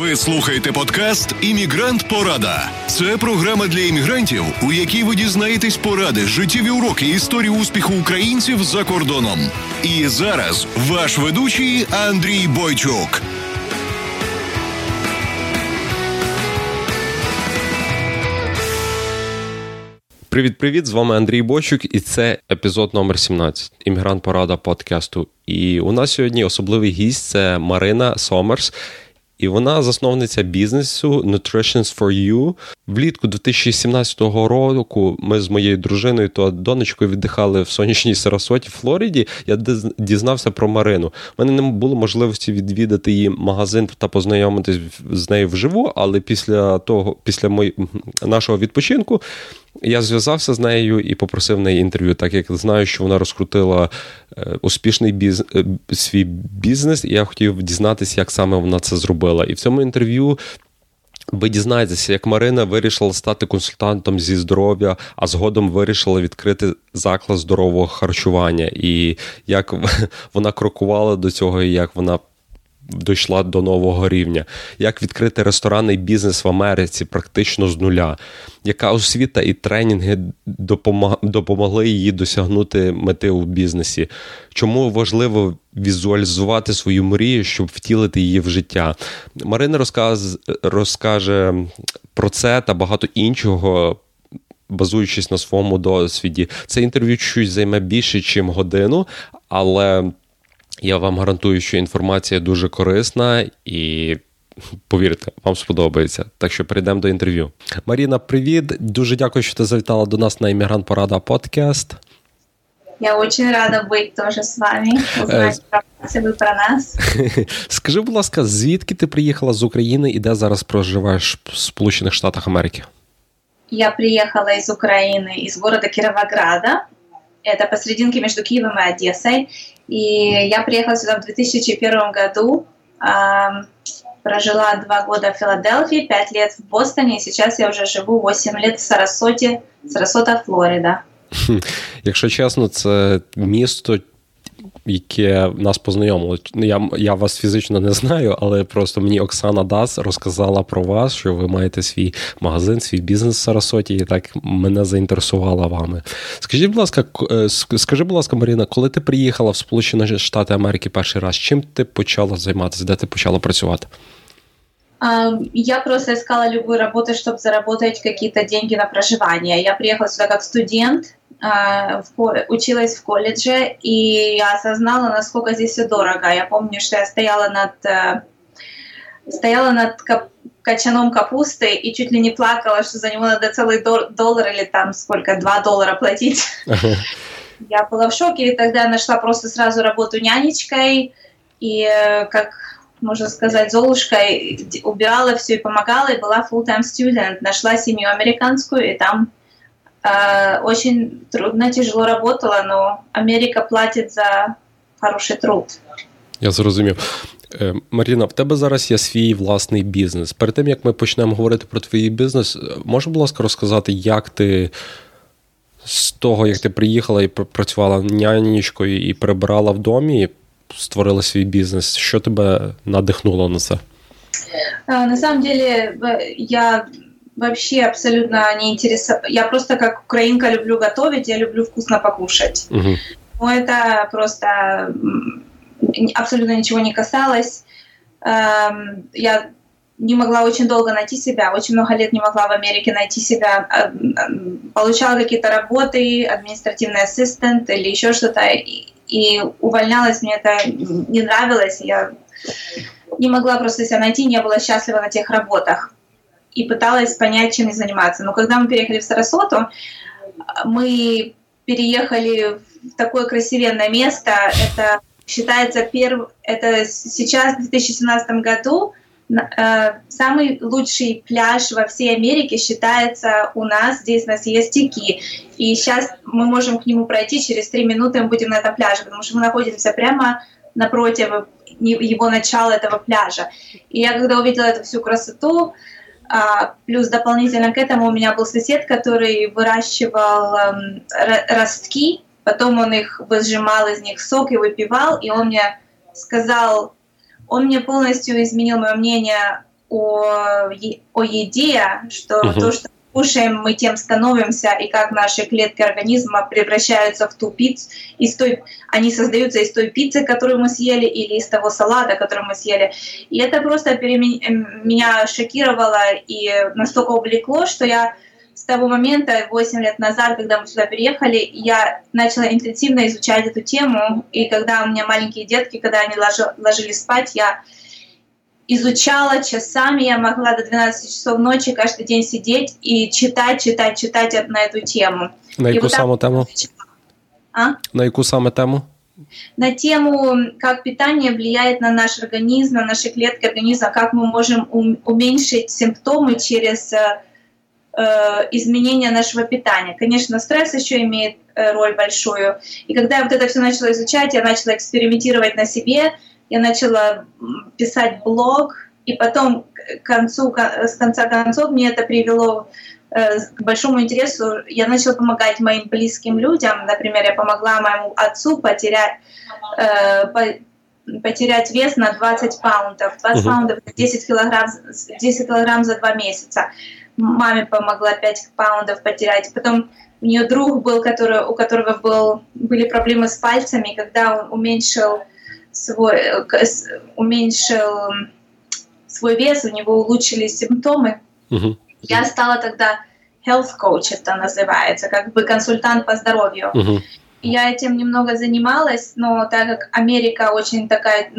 Ви слухаєте подкаст Іммігрант Порада. Це програма для іммігрантів, у якій ви дізнаєтесь поради, життєві уроки історії успіху українців за кордоном. І зараз ваш ведучий Андрій Бойчук. Привіт-привіт! З вами Андрій Бочук, і це епізод номер 17 Іммігрант Порада подкасту. І у нас сьогодні особливий гість це Марина Сомерс. І вона засновниця бізнесу Nutritions for You. Влітку 2017 року ми з моєю дружиною та донечкою віддихали в сонячній Сарасоті, Флориді. Я дізнався про Марину. У мене не було можливості відвідати її магазин та познайомитись з нею вживу, але після того, після мої, нашого відпочинку. Я зв'язався з нею і попросив неї інтерв'ю, так як знаю, що вона розкрутила е, успішний біз... Е, свій бізнес, і я хотів дізнатися, як саме вона це зробила. І в цьому інтерв'ю. Ви дізнаєтеся, як Марина вирішила стати консультантом зі здоров'я, а згодом вирішила відкрити заклад здорового харчування, і як вона крокувала до цього, і як вона дійшла до нового рівня, як відкрити ресторанний бізнес в Америці практично з нуля, яка освіта і тренінги допомогли їй досягнути мети у бізнесі? Чому важливо візуалізувати свою мрію, щоб втілити її в життя? Марина розказ, розкаже про це та багато іншого. Базуючись на своєму досвіді, це інтерв'ю чуть займе більше, ніж годину, але я вам гарантую, що інформація дуже корисна і. Повірте, вам сподобається. Так що перейдемо до інтерв'ю. Маріна, привіт. Дуже дякую, що ти завітала до нас на іммігрант Порада подкаст. Я очень рада бути теж з вами. Узнать ви про нас. Скажи, будь ласка, звідки ти приїхала з України і де зараз проживаєш в Сполучених Штатах Америки? Я приїхала із України, із города Кіровограда. Это посерединке между Киевом и Одессой. И я приехала сюда в 2001 году, прожила два года в Филадельфии, пять лет в Бостоне, и сейчас я уже живу 8 лет в Сарасоте, Сарасота, Флорида. Якщо чесно, це місто яке нас познайомило. Ну, я я вас фізично не знаю, але просто мені Оксана Дас розказала про вас, що ви маєте свій магазин, свій бізнес в Сарасоті, і так мене заінтересувала вами. Скажіть, будь ласка, е, скажи, будь ласка, Маріна, коли ти приїхала в Сполучені Штати Америки перший раз, чим ти почала займатися, де ти почала працювати? Я просто искала любую работу, чтобы заработать какие-то деньги на проживание. Я приехала сюда как студент, а, училась в колледже, и я осознала, насколько здесь все дорого. Я помню, что я стояла над э, стояла над качаном капусты и чуть ли не плакала, что за него надо целый доллар или там сколько, два доллара платить. Я была в шоке, и тогда нашла просто сразу работу нянечкой, и э, как можно сказать, Золушкой убирала все и помогала, и была full-time student. Нашла семью американскую, и там Э, очень трудно, тяжело работала, но Америка платит за хороший труд. Я зрозумів. Е, Маріна, в тебе зараз є свій власний бізнес. Перед тим як ми почнемо говорити про твій бізнес, можеш, будь ласка, розказати, як ти з того, як ти приїхала і працювала нянечкою і прибирала в домі, створила свій бізнес? Що тебе надихнуло на це? На самом деле, я вообще абсолютно не интересовала. Я просто как украинка люблю готовить, я люблю вкусно покушать. Угу. Но это просто абсолютно ничего не касалось. Эм, я не могла очень долго найти себя, очень много лет не могла в Америке найти себя. А, получала какие-то работы, административный ассистент или еще что-то, и увольнялась, мне это не нравилось, я не могла просто себя найти, не была счастлива на тех работах и пыталась понять, чем заниматься. Но когда мы переехали в Сарасоту, мы переехали в такое красивенное место. Это считается перв... это сейчас, в 2017 году, самый лучший пляж во всей Америке считается у нас. Здесь есть стеки. И сейчас мы можем к нему пройти, через три минуты мы будем на этом пляже, потому что мы находимся прямо напротив его начала этого пляжа. И я когда увидела эту всю красоту, а, плюс дополнительно к этому у меня был сосед, который выращивал эм, ростки, потом он их выжимал из них сок и выпивал, и он мне сказал, он мне полностью изменил мое мнение о, о еде, что угу. то, что кушаем, мы тем становимся, и как наши клетки организма превращаются в ту пиццу, из той, они создаются из той пиццы, которую мы съели, или из того салата, который мы съели. И это просто перемен... меня шокировало и настолько увлекло, что я с того момента, 8 лет назад, когда мы сюда переехали, я начала интенсивно изучать эту тему. И когда у меня маленькие детки, когда они ложились спать, я изучала часами, я могла до 12 часов ночи каждый день сидеть и читать, читать, читать на эту тему. На яку вот саму тему? А? На яку саме тему? На тему, как питание влияет на наш организм, на наши клетки организма, как мы можем уменьшить симптомы через э, изменение нашего питания. Конечно, стресс еще имеет э, роль большую. И когда я вот это все начала изучать, я начала экспериментировать на себе, я начала писать блог, и потом к концу, с конца концов мне это привело э, к большому интересу. Я начала помогать моим близким людям. Например, я помогла моему отцу потерять, потерять вес на 20 паундов. 20 угу. паундов — 10 килограмм, 10 килограмм за два месяца. Маме помогла 5 паундов потерять. Потом у нее друг был, который, у которого был, были проблемы с пальцами, когда он уменьшил свой, э, уменьшил свой вес, у него улучшились симптомы. Угу. Я стала тогда health coach, это называется, как бы консультант по здоровью. Угу. Я этим немного занималась, но так как Америка очень такая,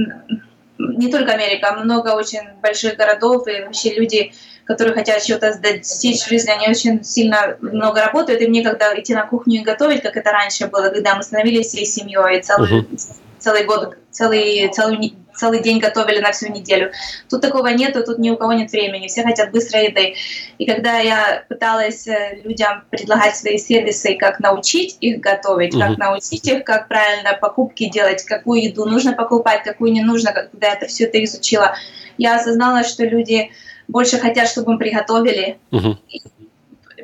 не только Америка, а много очень больших городов, и вообще люди, которые хотят чего-то достичь в жизни, они очень сильно много работают, и мне когда идти на кухню и готовить, как это раньше было, когда мы становились всей семьей, целый, uh целый год, целый, целый, целый день готовили на всю неделю. Тут такого нету, тут ни у кого нет времени, все хотят быстрой еды. И когда я пыталась э, людям предлагать свои сервисы, как научить их готовить, как научить их, как правильно покупки делать, какую еду нужно покупать, какую не нужно, когда я это все это изучила, я осознала, что люди больше хотят, чтобы мы приготовили. Uh-huh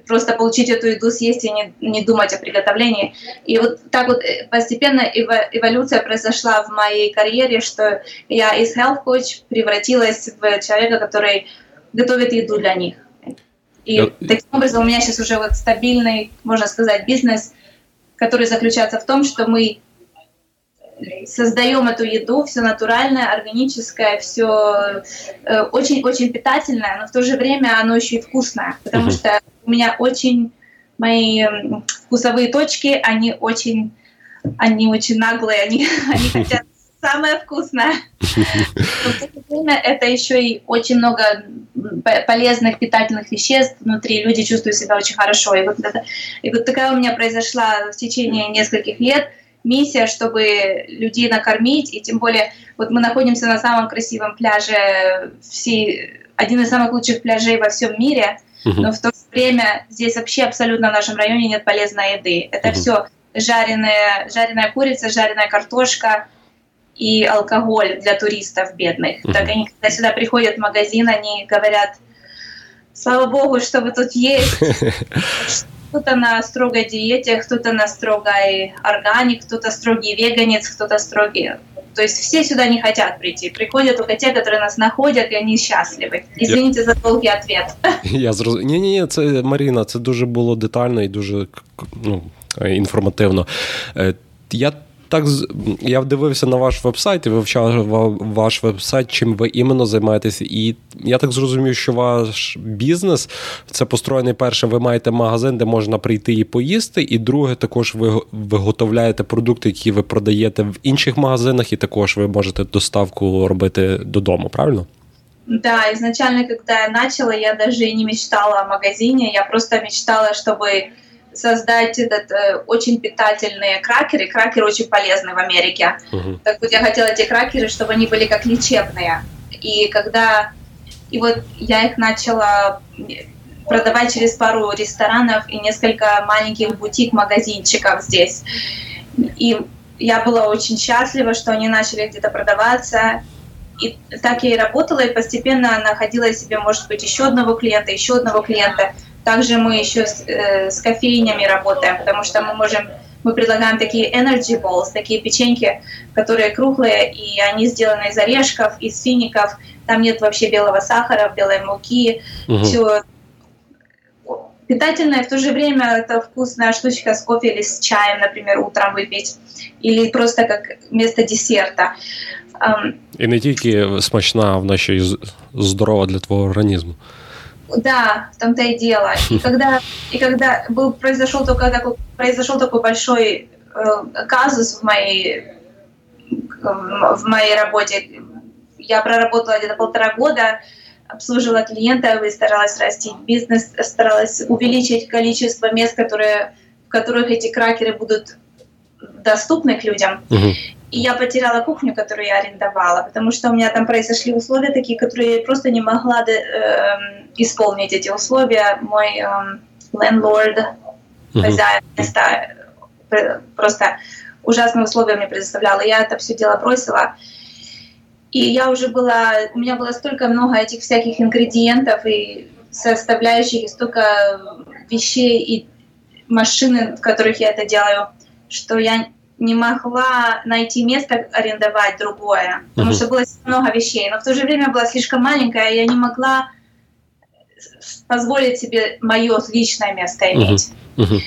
просто получить эту еду, съесть и не, не думать о приготовлении. И вот так вот э, постепенно эволюция произошла в моей карьере, что я из health coach превратилась в человека, который готовит еду для них. И yeah. таким образом у меня сейчас уже вот стабильный, можно сказать, бизнес, который заключается в том, что мы создаем эту еду, все натуральное, органическое, все очень-очень э, питательное, но в то же время оно еще и вкусное, потому uh-huh. что у меня очень мои вкусовые точки, они очень, они очень наглые, они, они хотят самое вкусное. Но в то же время это еще и очень много полезных питательных веществ внутри. Люди чувствуют себя очень хорошо. И вот, это, и вот такая у меня произошла в течение нескольких лет миссия, чтобы людей накормить, и тем более вот мы находимся на самом красивом пляже, все, один из самых лучших пляжей во всем мире, uh-huh. но в то же время здесь вообще абсолютно в нашем районе нет полезной еды. Это uh-huh. все жареная, жареная курица, жареная картошка и алкоголь для туристов бедных. Uh-huh. Так они, когда сюда приходят в магазин, они говорят, слава богу, что вы тут есть, Кто-то на строгой диете, кто-то на строгой органик, кто-то строгий веганец, кто-то строгий то есть все сюда не хотят прийти. Приходят только те, которые нас находят, і вони щасливі. Извините за довгий ответ. Я зрозумів. Ні, ні, це Маріна, це дуже було детально і дуже ну, інформативно. Я так я дивився на ваш вебсайт і вивчав ваш вебсайт, чим ви іменно займаєтеся. І я так зрозумів, що ваш бізнес це построєний перше, ви маєте магазин, де можна прийти і поїсти. І друге, також ви виготовляєте продукти, які ви продаєте в інших магазинах, і також ви можете доставку робити додому, правильно? Да, изначально, когда я начала, я даже и не мечтала о магазине, я просто мечтала, чтобы создать этот э, очень питательные кракеры. Кракеры очень полезны в Америке. Uh-huh. Так вот я хотела эти кракеры, чтобы они были как лечебные. И когда и вот я их начала продавать через пару ресторанов и несколько маленьких бутик-магазинчиков здесь. И я была очень счастлива, что они начали где-то продаваться. И так я и работала, и постепенно находила себе, может быть, еще одного клиента, еще одного клиента. Также мы еще с, э, с кофейнями работаем, потому что мы можем мы предлагаем такие energy balls, такие печеньки, которые круглые, и они сделаны из орешков, из фиников, там нет вообще белого сахара, белой муки, угу. все питательное, в то же время это вкусная штучка с кофе или с чаем, например, утром выпить, или просто как вместо десерта. І не тільки смачна, а вона ще й здорова для твого організму. Да, в том-то и дело. И когда, и когда был, произошел только такой, произошел такой большой э, казус в моей, в моей работе, я проработала где-то полтора года, обслуживала клиентов и старалась расти бизнес, старалась увеличить количество мест, которые, в которых эти кракеры будут доступны к людям. Uh-huh. И я потеряла кухню, которую я арендовала, потому что у меня там произошли условия такие, которые я просто не могла э, исполнить эти условия. Мой э, landlord, uh-huh. хозяин места, э, просто ужасные условия мне предоставлял. И я это все дело бросила. И я уже была, у меня было столько много этих всяких ингредиентов и составляющих, и столько вещей и машины, в которых я это делаю, что я не могла найти место арендовать другое, потому uh-huh. что было много вещей, но в то же время была слишком маленькая, и я не могла позволить себе мое личное место иметь. Uh-huh. Uh-huh.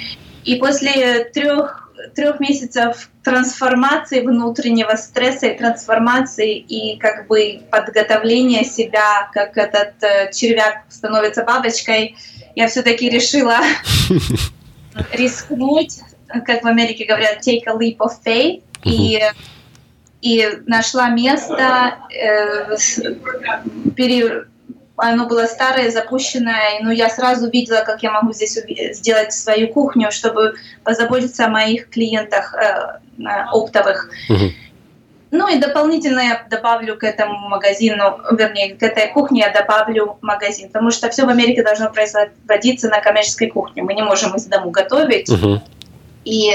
И после трех трех месяцев трансформации внутреннего стресса и трансформации и как бы подготовления себя, как этот э, червяк становится бабочкой, я все-таки решила рискнуть, как в Америке говорят, take a leap of faith, и и нашла место, э, пере, оно было старое, запущенное, но я сразу видела, как я могу здесь сделать свою кухню, чтобы позаботиться о моих клиентах э, оптовых. Угу. Ну и дополнительно я добавлю к этому магазину, вернее, к этой кухне я добавлю магазин, потому что все в Америке должно производиться на коммерческой кухне. Мы не можем из дому готовить угу. и,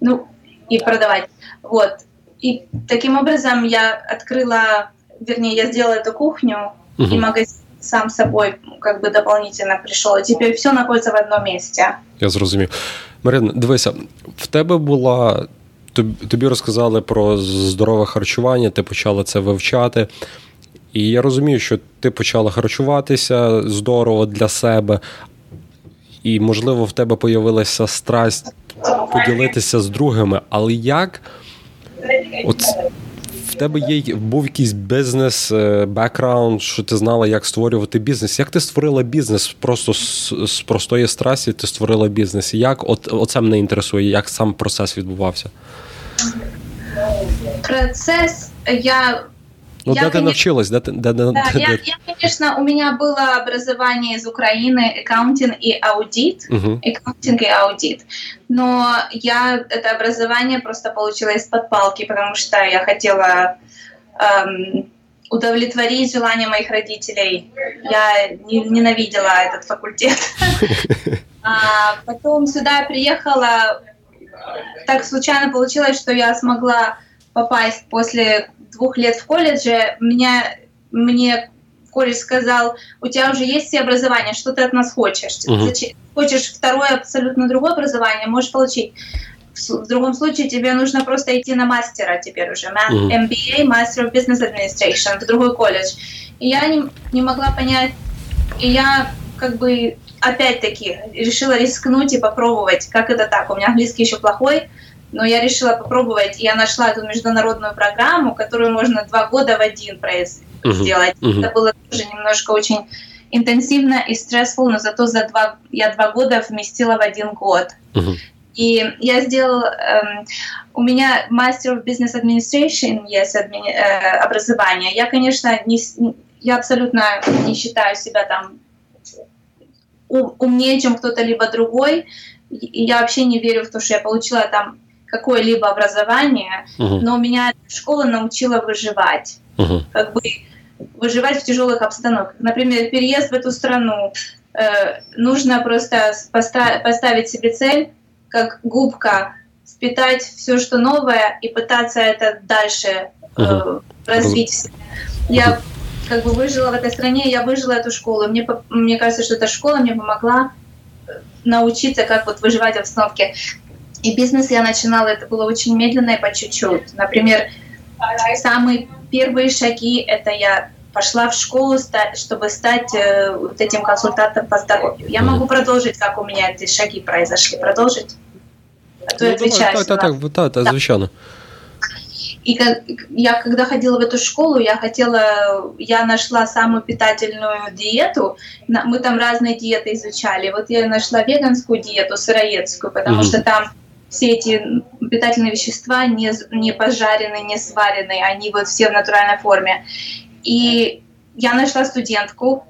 ну, и продавать. Вот. И таким образом я открыла, вернее, я сделала эту кухню, угу. и магазин сам собой как бы дополнительно прийшов. І тепер все знаходиться в одному місці. Я зрозумів. Марина, дивися, в тебе була. Тобі розказали про здорове харчування, ти почала це вивчати. І я розумію, що ти почала харчуватися здорово для себе, і, можливо, в тебе появилася страсть поділитися з другими. Але як от тебе є був якийсь бізнес, е, бекграунд, що ти знала, як створювати бізнес. Як ти створила бізнес? Просто з, з простої страсті ти створила бізнес. Як от оце мене інтересує, як сам процес відбувався? Процес я Ну, я, да ты научилась, да? да, да, да, да я, я, конечно, у меня было образование из Украины, accounting и аудит, угу. accounting и аудит, но я это образование просто получила из-под палки, потому что я хотела эм, удовлетворить желание моих родителей. Я ненавидела этот факультет. А потом сюда я приехала, так случайно получилось, что я смогла попасть после двух лет в колледже, меня, мне колледж сказал, у тебя уже есть все образование, что ты от нас хочешь? Угу. Хочешь второе абсолютно другое образование, можешь получить. В другом случае тебе нужно просто идти на мастера теперь уже, MBA, Master of Business Administration, в другой колледж. И я не, не могла понять, и я как бы опять-таки решила рискнуть и попробовать, как это так. У меня английский еще плохой, но я решила попробовать, я нашла эту международную программу, которую можно два года в один произ... uh-huh. сделать. Uh-huh. Это было тоже немножко очень интенсивно и стрессфул, но зато за два, я два года вместила в один год. Uh-huh. И я сделала, эм, у меня мастер в бизнес administration есть адми, э, образование. Я, конечно, не, я абсолютно не считаю себя там умнее, чем кто-то либо другой. И я вообще не верю в то, что я получила там какое-либо образование, uh-huh. но меня школа научила выживать. Uh-huh. Как бы выживать в тяжелых обстановках. Например, переезд в эту страну. Э, нужно просто поста- поставить себе цель, как губка, впитать все, что новое, и пытаться это дальше э, uh-huh. развить. Я как бы выжила в этой стране, я выжила эту школу. Мне, мне кажется, что эта школа мне помогла научиться, как вот выживать в обстановке. И бизнес я начинала, это было очень медленно и по чуть-чуть. Например, самые первые шаги, это я пошла в школу, чтобы стать э, вот этим консультантом по здоровью. Я могу продолжить, как у меня эти шаги произошли. Продолжить? А то ну, я отвечаю. Так, так, так, так, так, звичайно. И как, я когда ходила в эту школу, я хотела, я нашла самую питательную диету. Мы там разные диеты изучали. Вот я нашла веганскую диету, сыроедскую, потому mm-hmm. что там все эти питательные вещества не, не пожаренные, не сваренные, они вот все в натуральной форме. И я нашла студентку,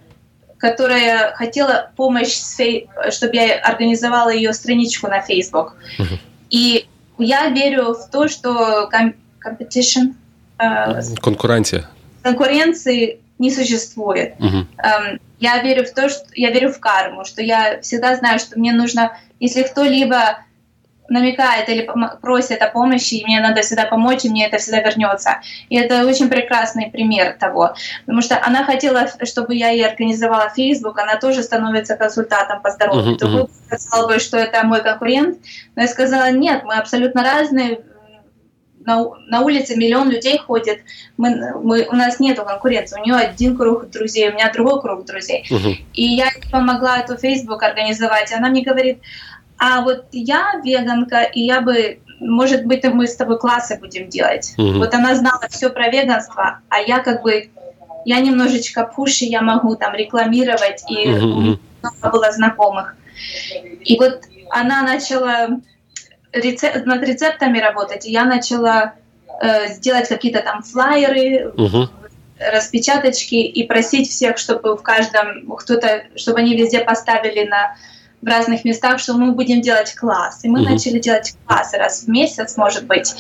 которая хотела помощь, чтобы я организовала ее страничку на Facebook. Uh-huh. И я верю в то, что competition, э, конкуренция, конкуренции не существует. Uh-huh. Я верю в то, что я верю в карму, что я всегда знаю, что мне нужно, если кто-либо намекает или просит о помощи, и мне надо всегда помочь, и мне это всегда вернется. И это очень прекрасный пример того. Потому что она хотела, чтобы я ей организовала Facebook, она тоже становится консультантом по здоровью. Uh-huh, uh-huh. сказал бы, что это мой конкурент, но я сказала, нет, мы абсолютно разные, на, на улице миллион людей ходит, мы, мы, у нас нет конкуренции, у нее один круг друзей, у меня другой круг друзей. Uh-huh. И я помогла эту Facebook организовать, и она мне говорит, а вот я веганка, и я бы, может быть, мы с тобой классы будем делать. Угу. Вот она знала все про веганство, а я как бы, я немножечко пуще, я могу там рекламировать, и угу. много было знакомых. И вот она начала рецеп, над рецептами работать, и я начала э, сделать какие-то там флайеры, угу распечаточки и просить всех, чтобы в каждом кто-то, чтобы они везде поставили на в разных местах, что мы будем делать класс. И мы mm-hmm. начали делать классы раз в месяц, может быть,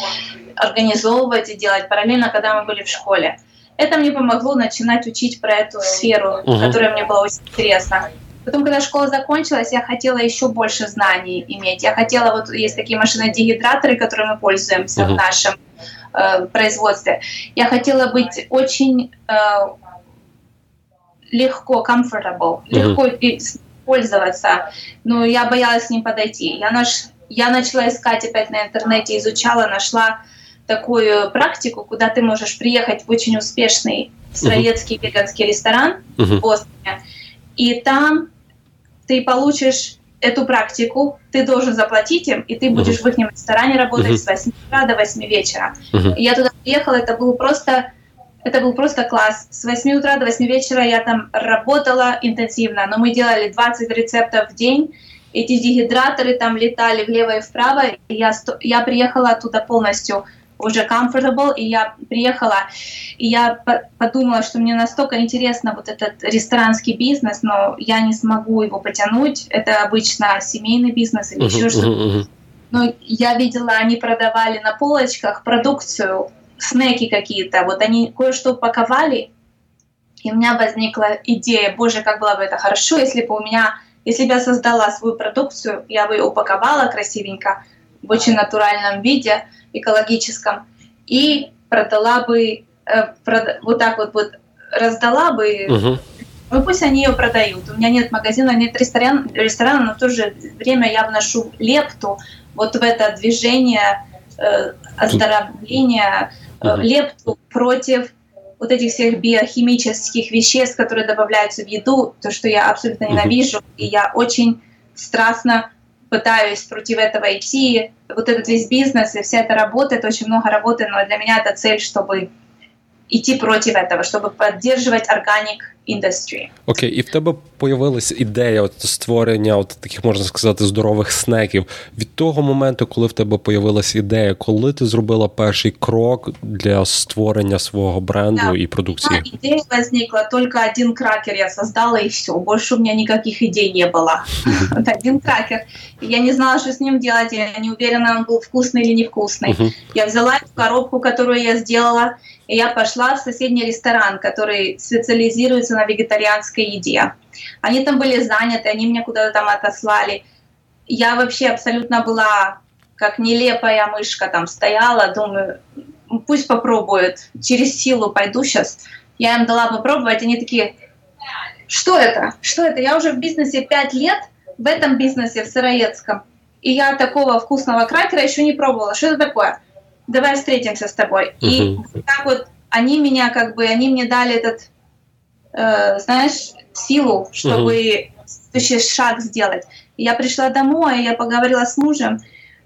организовывать и делать параллельно, когда мы были в школе. Это мне помогло начинать учить про эту сферу, mm-hmm. которая мне была очень интересна. Потом, когда школа закончилась, я хотела еще больше знаний иметь. Я хотела, вот есть такие машины-дегидраторы, которыми мы пользуемся mm-hmm. в нашем э, производстве. Я хотела быть очень э, легко, comfortable, mm-hmm. легко пользоваться, но я боялась с ним подойти. Я, наш, я начала искать опять на интернете, изучала, нашла такую практику, куда ты можешь приехать в очень успешный сыроедский uh-huh. веганский ресторан uh-huh. в Бостоне, и там ты получишь эту практику, ты должен заплатить им, и ты будешь uh-huh. в их ресторане работать uh-huh. с 8 утра до 8 вечера. Uh-huh. Я туда приехала, это был просто это был просто класс. С 8 утра до 8 вечера я там работала интенсивно, но мы делали 20 рецептов в день. Эти дегидраторы там летали влево и вправо, и я, я приехала оттуда полностью уже comfortable, и я приехала, и я подумала, что мне настолько интересно вот этот ресторанский бизнес, но я не смогу его потянуть. Это обычно семейный бизнес или uh-huh, еще что-то. Uh-huh. Но я видела, они продавали на полочках продукцию, снеки какие-то, вот они кое-что упаковали, и у меня возникла идея, боже, как было бы это хорошо, если бы у меня, если бы я создала свою продукцию, я бы ее упаковала красивенько, в очень натуральном виде, экологическом, и продала бы, э, прод, вот так вот, вот раздала бы, uh-huh. ну пусть они ее продают. У меня нет магазина, нет ресторана, ресторана, но в то же время я вношу лепту вот в это движение э, оздоровления, uh-huh. лепту против вот этих всех биохимических веществ, которые добавляются в еду, то, что я абсолютно ненавижу, uh-huh. и я очень страстно пытаюсь против этого идти. Вот этот весь бизнес и вся эта работа, это очень много работы, но для меня это цель, чтобы идти против этого, чтобы поддерживать органик industry. Окей, і в тебе появилася ідея от створення от таких, можна сказати, здорових снеків. Від того моменту, коли в тебе появилася ідея, коли ти зробила перший крок для створення свого бренду да. и продукции? Да, идея возникла, только один кракер я создала, и все. Больше у меня никаких идей не было. Один кракер. Я не знала, что с ним делать, я не уверена, он был вкусный или невкусный. Я взяла эту коробку, которую я сделала, и я пошла в соседний ресторан, который специализируется на вегетарианской еде. Они там были заняты, они меня куда-то там отослали. Я вообще абсолютно была как нелепая мышка там стояла, думаю, пусть попробуют, через силу пойду сейчас. Я им дала попробовать, они такие, что это? Что это? Я уже в бизнесе пять лет, в этом бизнесе, в сыроедском, и я такого вкусного кракера еще не пробовала. Что это такое? давай встретимся с тобой. Uh-huh. И так вот они меня как бы, они мне дали этот э, знаешь, силу, чтобы uh-huh. следующий шаг сделать. Я пришла домой, я поговорила с мужем,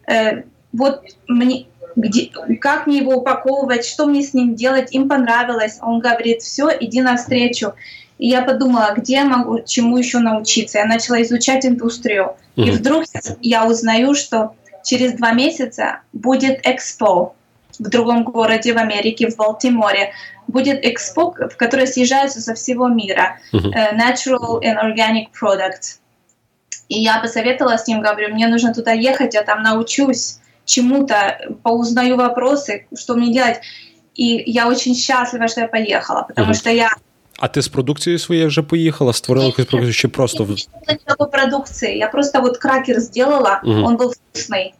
э, вот мне, где, как мне его упаковывать, что мне с ним делать, им понравилось. Он говорит, все, иди навстречу. И я подумала, где я могу, чему еще научиться. Я начала изучать индустрию. Mm-hmm. И вдруг я узнаю, что через два месяца будет экспо в другом городе в Америке, в Балтиморе Будет экспо, в которой съезжаются со всего мира. Mm-hmm. Natural and Organic Products. И я посоветовала с ним, говорю, мне нужно туда ехать, я там научусь чему-то, поузнаю вопросы, что мне делать. И я очень счастлива, что я поехала, потому угу. что я а ти з продукцією своєю вже поїхала, створила якусь продукцію, чи просто... Не никакой продукции. Я просто вот кракер сделала, угу. он был вкусный.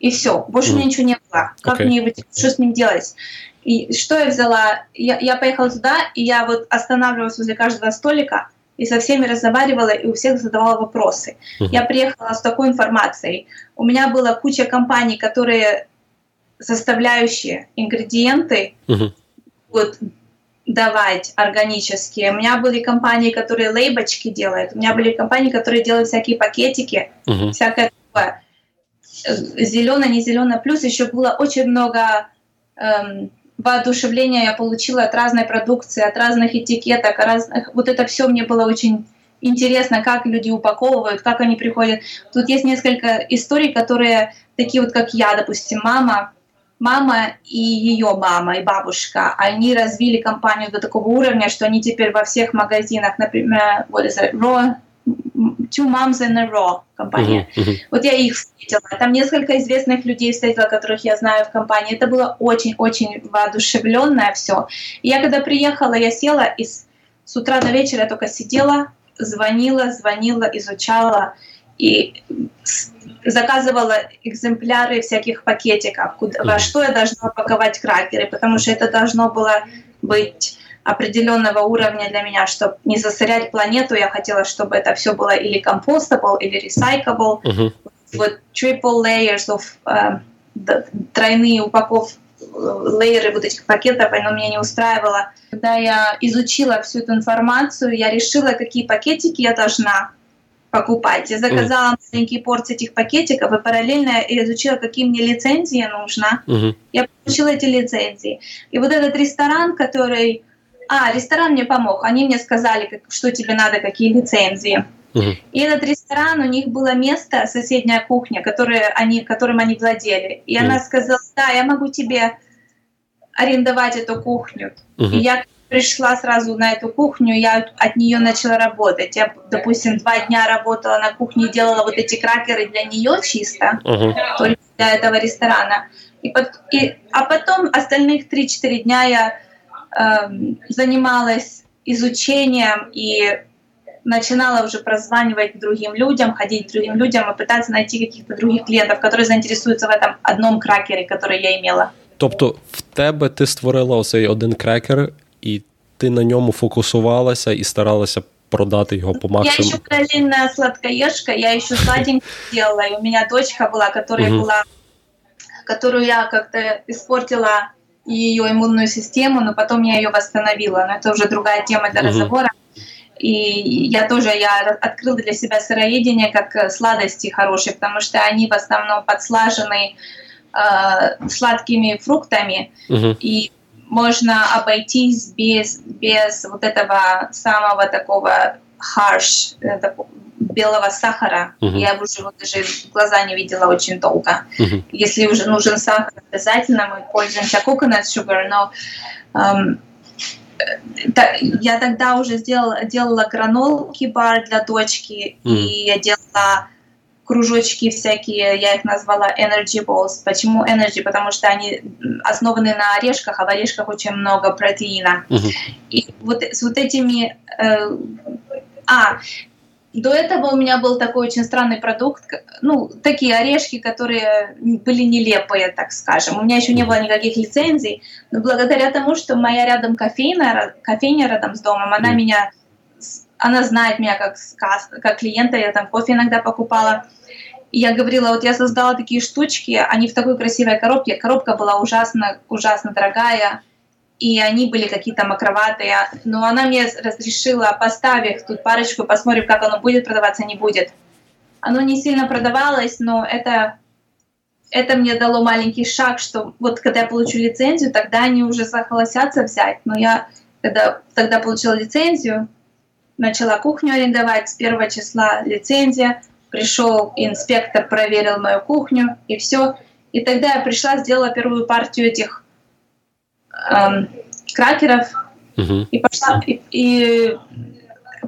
И все, больше угу. ничего не было. Как okay. мне что с ним делать? И что я взяла? Я, я поехала туда, и я вот останавливалась возле каждого столика, и со всеми разговаривала, и у всех задавала вопросы. Uh-huh. Я приехала с такой информацией. У меня была куча компаний, которые составляющие ингредиенты uh-huh. вот, давать органические. У меня были компании, которые лейбочки делают. У меня были компании, которые делают всякие пакетики, uh-huh. всякое такое. Зеленое, не зеленое. Плюс еще было очень много эм, воодушевление я получила от разной продукции, от разных этикеток, разных... вот это все мне было очень интересно, как люди упаковывают, как они приходят. Тут есть несколько историй, которые такие вот, как я, допустим, мама, мама и ее мама и бабушка, они развили компанию до такого уровня, что они теперь во всех магазинах, например, what is it, Two Moms in a Row компания. Uh-huh, uh-huh. Вот я их встретила. Там несколько известных людей встретила, которых я знаю в компании. Это было очень-очень воодушевленное все. И я когда приехала, я села и с, с утра до вечера только сидела, звонила, звонила, изучала и заказывала экземпляры всяких пакетиков, куда, во что я должна упаковать кракеры, потому что это должно было быть определенного уровня для меня, чтобы не засорять планету. Я хотела, чтобы это все было или compostable, или recyclable. Uh-huh. Вот triple layers of uh, тройные упаковки лейеры вот этих пакетов, оно меня не устраивало. Когда я изучила всю эту информацию, я решила, какие пакетики я должна покупать. Я заказала mm. маленькие порции этих пакетиков и параллельно изучила, какие мне лицензии нужно. Mm-hmm. Я получила эти лицензии. И вот этот ресторан, который а, ресторан мне помог. Они мне сказали, что тебе надо, какие лицензии. Uh-huh. И этот ресторан, у них было место, соседняя кухня, которое они, которым они владели. И uh-huh. она сказала, да, я могу тебе арендовать эту кухню. Uh-huh. И я пришла сразу на эту кухню, я от нее начала работать. Я, допустим, два дня работала на кухне, делала вот эти кракеры для нее чисто, uh-huh. только для этого ресторана. И, и, а потом остальных 3-4 дня я занималась изучением и начинала уже прозванивать другим людям, ходить к другим людям и пытаться найти каких-то других клиентов, которые заинтересуются в этом одном кракере, который я имела. Тобто в тебе ти створила оцей один крекер, і ти на ньому фокусувалася і старалася продати його по максимуму. Я еще параллельно сладкоежка, я еще сладенький делала, и у меня дочка была, которая угу. была, которую я как-то испортила и ее иммунную систему, но потом я ее восстановила. Но это уже другая тема для угу. разговора. И я тоже я открыла для себя сыроедение как э, сладости хорошие, потому что они в основном подслажены э, сладкими фруктами, угу. и можно обойтись без, без вот этого самого такого harsh, э, белого сахара. Uh-huh. Я уже вот даже глаза не видела очень долго. Uh-huh. Если уже нужен сахар, обязательно мы пользуемся coconut sugar, но эм, та, я тогда уже сделала, делала гранолки бар для дочки, uh-huh. и я делала кружочки всякие, я их назвала energy balls. Почему energy? Потому что они основаны на орешках, а в орешках очень много протеина. Uh-huh. И вот с вот этими... Э, а, до этого у меня был такой очень странный продукт, ну, такие орешки, которые были нелепые, так скажем. У меня еще не было никаких лицензий, но благодаря тому, что моя рядом кофейня, кофейня рядом с домом, она меня, она знает меня как, как клиента, я там кофе иногда покупала. И я говорила, вот я создала такие штучки, они в такой красивой коробке. Коробка была ужасно, ужасно дорогая, и они были какие-то макроватые, но она мне разрешила, поставь их тут парочку, посмотрим, как оно будет продаваться, не будет. Оно не сильно продавалось, но это, это мне дало маленький шаг, что вот когда я получу лицензию, тогда они уже согласятся взять. Но я когда тогда получила лицензию, начала кухню арендовать с первого числа лицензия, пришел инспектор, проверил мою кухню и все. И тогда я пришла, сделала первую партию этих эм, кракеров угу. и пошла и, и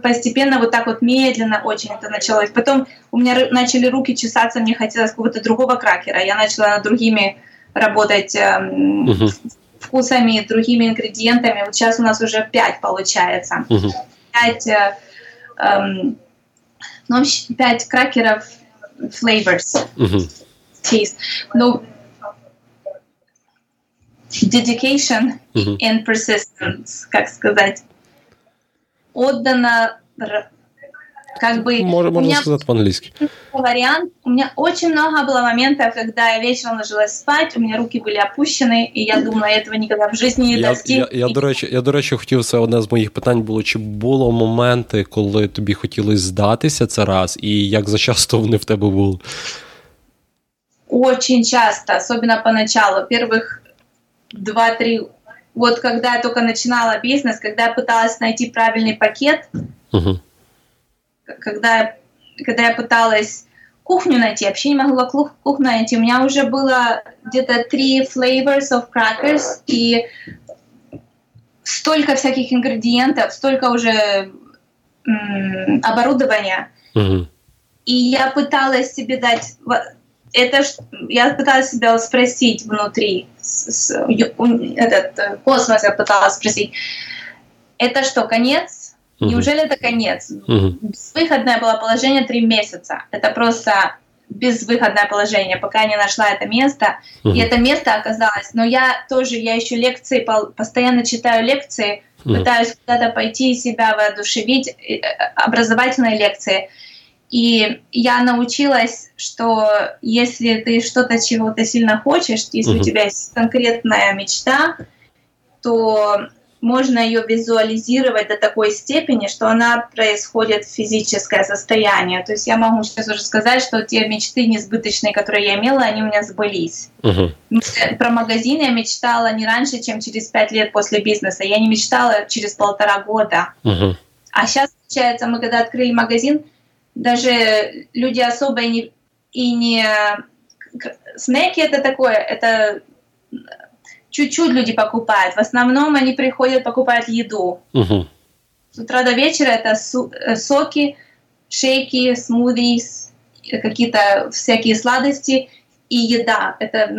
постепенно вот так вот медленно очень это началось. Потом у меня начали руки чесаться, мне хотелось какого-то другого кракера. Я начала над другими работать эм, угу. вкусами, другими ингредиентами. Вот сейчас у нас уже пять получается. Угу. Пять, э, эм, ну, пять кракеров flavors. Угу. Taste. Ну, dedication mm-hmm. and persistence, как сказать. Отдано как бы... Можно, можно сказать по-английски. Вариант. У меня очень много было моментов, когда я вечером ложилась спать, у меня руки были опущены, і я думала, я этого ніколи в житті не достиг. Я, я, я, до речі, я, до речі, хотів, це одне з моїх питань було, чи було моменти, коли тобі хотілося здатися це раз, і як зачасто вони в тебе були? Очень часто, особенно поначалу. Первых два-три... Вот когда я только начинала бизнес, когда я пыталась найти правильный пакет, uh-huh. когда, я, когда я пыталась кухню найти, вообще не могла кухню найти. У меня уже было где-то три flavors of crackers и столько всяких ингредиентов, столько уже м- оборудования. Uh-huh. И я пыталась себе дать это я пыталась себя спросить внутри, с, этот э, космос я пыталась спросить, это что, конец? Угу. Неужели это конец? Угу. Безвыходное было положение три месяца. Это просто безвыходное положение, пока не нашла это место. Угу. И это место оказалось. Но я тоже, я еще лекции, постоянно читаю лекции, угу. пытаюсь куда-то пойти себя воодушевить, э, образовательные лекции. И я научилась, что если ты что-то чего-то сильно хочешь, если угу. у тебя есть конкретная мечта, то можно ее визуализировать до такой степени, что она происходит в физическое состояние. То есть я могу сейчас уже сказать, что те мечты несбыточные, которые я имела, они у меня сбылись. Угу. Про магазин я мечтала не раньше, чем через пять лет после бизнеса. Я не мечтала через полтора года. Угу. А сейчас, получается, мы когда открыли магазин, даже люди особо и не, и не... Снеки это такое, это чуть-чуть люди покупают. В основном они приходят, покупают еду. Угу. С утра до вечера это э, соки, шейки, смузи, какие-то всякие сладости и еда. Это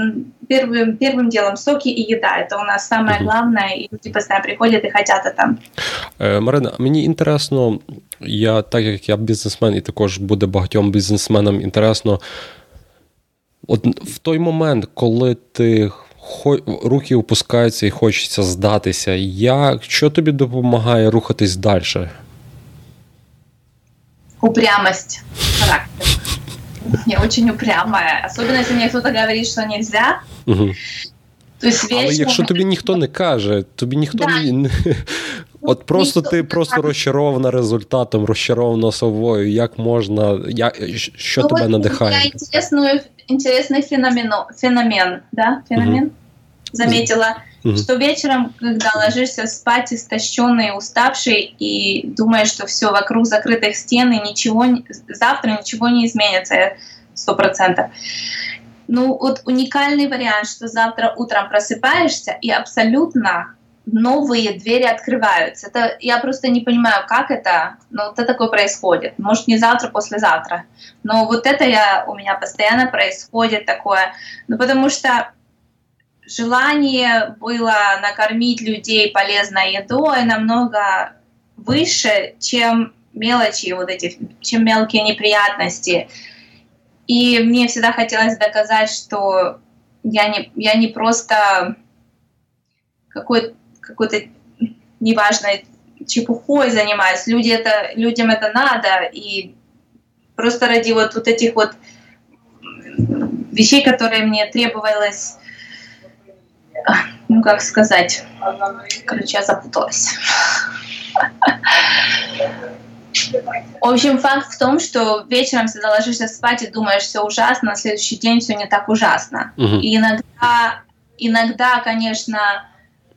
первым, первым делом соки и еда. Это у нас самое главное, и люди постоянно приходят и хотят это. Марина, мені інтересно, я, так як я бізнесмен, і також буде багатьом бізнесменам інтересно. От в той момент, коли ти руки опускаються і хочеться здатися, як, що тобі допомагає рухатись далі? Упрямость характер. Я очень упрямая. Особенно, если мне кто-то говорит, что нельзя. Угу. То есть вечно... Але якщо тобі ніхто не каже, тобі ніхто да. не. От просто ніхто ти просто каже. розчарована результатом, розчарована собою. Як можна, як, що ну, тебе надихає? Інтересний, інтересний феномен, феномен, да? феномен? Угу. Заметила, угу. что вечером, когда ложишься спать истощенный, уставший и думаешь, что все вокруг закрытых стен и ничего, завтра ничего не изменится, сто процентов ну, вот уникальный вариант, что завтра утром просыпаешься и абсолютно новые двери открываются. Это я просто не понимаю, как это, но вот это такое происходит. Может, не завтра, послезавтра. Но вот это я, у меня постоянно происходит такое. Ну, потому что желание было накормить людей полезной едой намного выше, чем мелочи вот эти, чем мелкие неприятности. И мне всегда хотелось доказать, что я не, я не просто какой, какой-то неважной чепухой занимаюсь. Люди это, людям это надо, и просто ради вот, вот этих вот вещей, которые мне требовалось ну как сказать, короче, я запуталась. В общем, факт в том, что вечером ты ложишься спать и думаешь, все ужасно, на следующий день все не так ужасно. Угу. И иногда, иногда, конечно,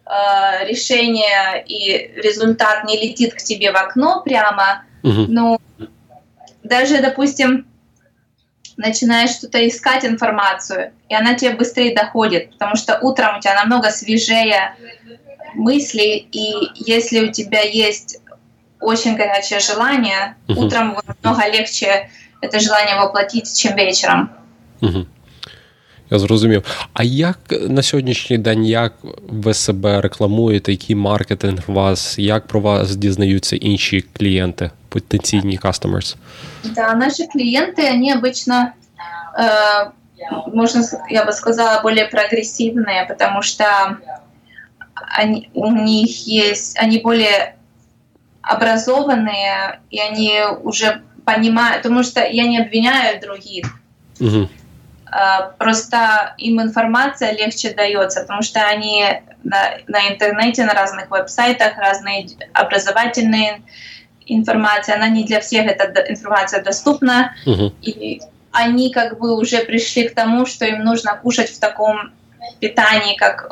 э, решение и результат не летит к тебе в окно прямо, угу. но даже, допустим, начинаешь что-то искать информацию, и она тебе быстрее доходит, потому что утром у тебя намного свежее мысли, и если у тебя есть очень горячее желание, угу. утром намного легче это желание воплотить, чем вечером. Угу. Я зрозумів. А як на сьогоднішній день як ви себе рекламуєте, який маркетинг у вас, як про вас дізнаються інші клієнти, потенційні customers? Да, наши клиенты, они обычно, э, можно, я бы сказала, более прогрессивные, потому что они, у них есть, они более образованные, и они уже понимают, потому что я не обвиняю других. Угу. Просто им информация легче дается, потому что они на, на интернете, на разных веб-сайтах, разные образовательные информации, она не для всех эта информация доступна, угу. и они как бы уже пришли к тому, что им нужно кушать в таком питании, как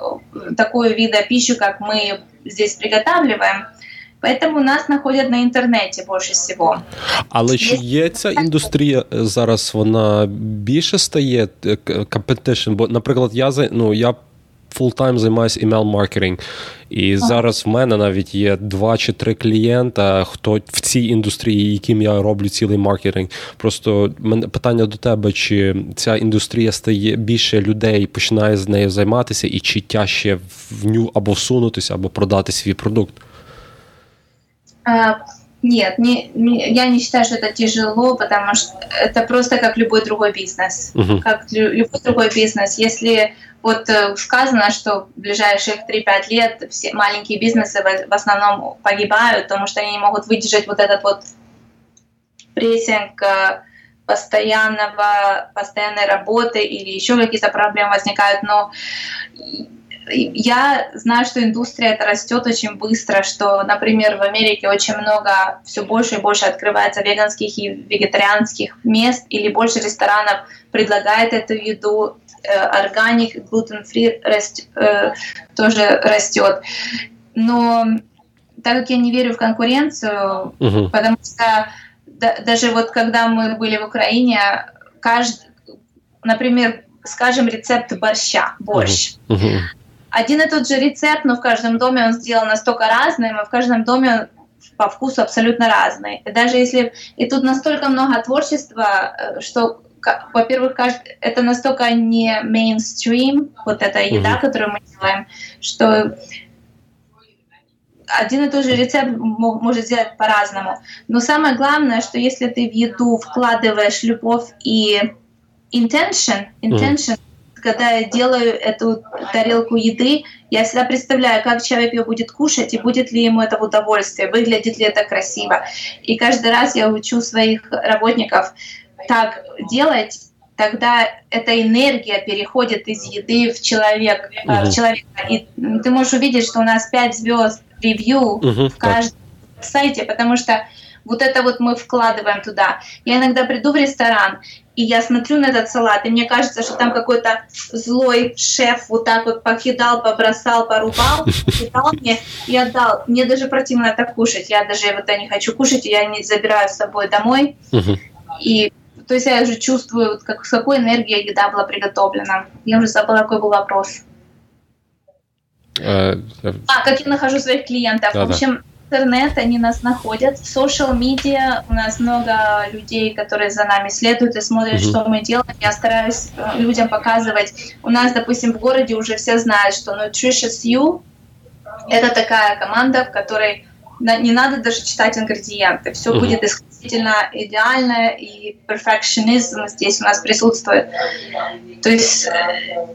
такую вида пищу, как мы здесь приготавливаем. Поэтому нас знаходять на інтернеті більше всього. Але чи є ця індустрія зараз? Вона більше стає competition? Бо, наприклад, я ну, я фултайм займаюся email-маркетинг. І ага. зараз в мене навіть є два чи три клієнта, хто в цій індустрії, яким я роблю цілий маркетинг. Просто мене питання до тебе, чи ця індустрія стає більше людей починає з нею займатися, і чи тяжче в ню або всунутися, або продати свій продукт. А, нет, не, не, я не считаю, что это тяжело, потому что это просто как любой другой бизнес. Uh-huh. Как любой другой бизнес. Если вот э, сказано, что в ближайших 3-5 лет все маленькие бизнесы в основном погибают, потому что они не могут выдержать вот этот вот прессинг э, постоянного, постоянной работы или еще какие-то проблемы возникают, но я знаю, что индустрия это растет очень быстро, что, например, в Америке очень много, все больше и больше открывается веганских и вегетарианских мест, или больше ресторанов предлагает эту еду, э, органик, глутен-фри э, тоже растет. Но так как я не верю в конкуренцию, угу. потому что да, даже вот когда мы были в Украине, каждый, например, скажем, рецепт борща, борщ. Угу один и тот же рецепт, но в каждом доме он сделан настолько разным, и в каждом доме он по вкусу абсолютно разный. И даже если... И тут настолько много творчества, э, что, во-первых, это настолько не мейнстрим, вот эта еда, mm-hmm. которую мы делаем, что один и тот же рецепт может сделать по-разному. Но самое главное, что если ты в еду вкладываешь любовь и intention, intention, mm когда я делаю эту тарелку еды, я всегда представляю, как человек ее будет кушать и будет ли ему это в удовольствие, выглядит ли это красиво. И каждый раз я учу своих работников так делать, тогда эта энергия переходит из еды в, человек, угу. в человека. И ты можешь увидеть, что у нас 5 звезд ревью угу, в каждом так. сайте, потому что вот это вот мы вкладываем туда. Я иногда приду в ресторан, и я смотрю на этот салат, и мне кажется, что там какой-то злой шеф вот так вот покидал, побросал, порубал, дал мне и отдал. Мне даже противно это кушать. Я даже это не хочу кушать, я не забираю с собой домой. И то есть я уже чувствую, как, с какой энергией еда была приготовлена. Я уже забыла, какой был вопрос. Э, а, как я нахожу своих клиентов. В общем, интернет, они нас находят. В social media у нас много людей, которые за нами следуют и смотрят, mm-hmm. что мы делаем. Я стараюсь э, людям показывать. У нас, допустим, в городе уже все знают, что Nutritious You – это такая команда, в которой не надо даже читать ингредиенты. Все mm-hmm. будет исключительно идеально, и перфекционизм здесь у нас присутствует. То есть, э,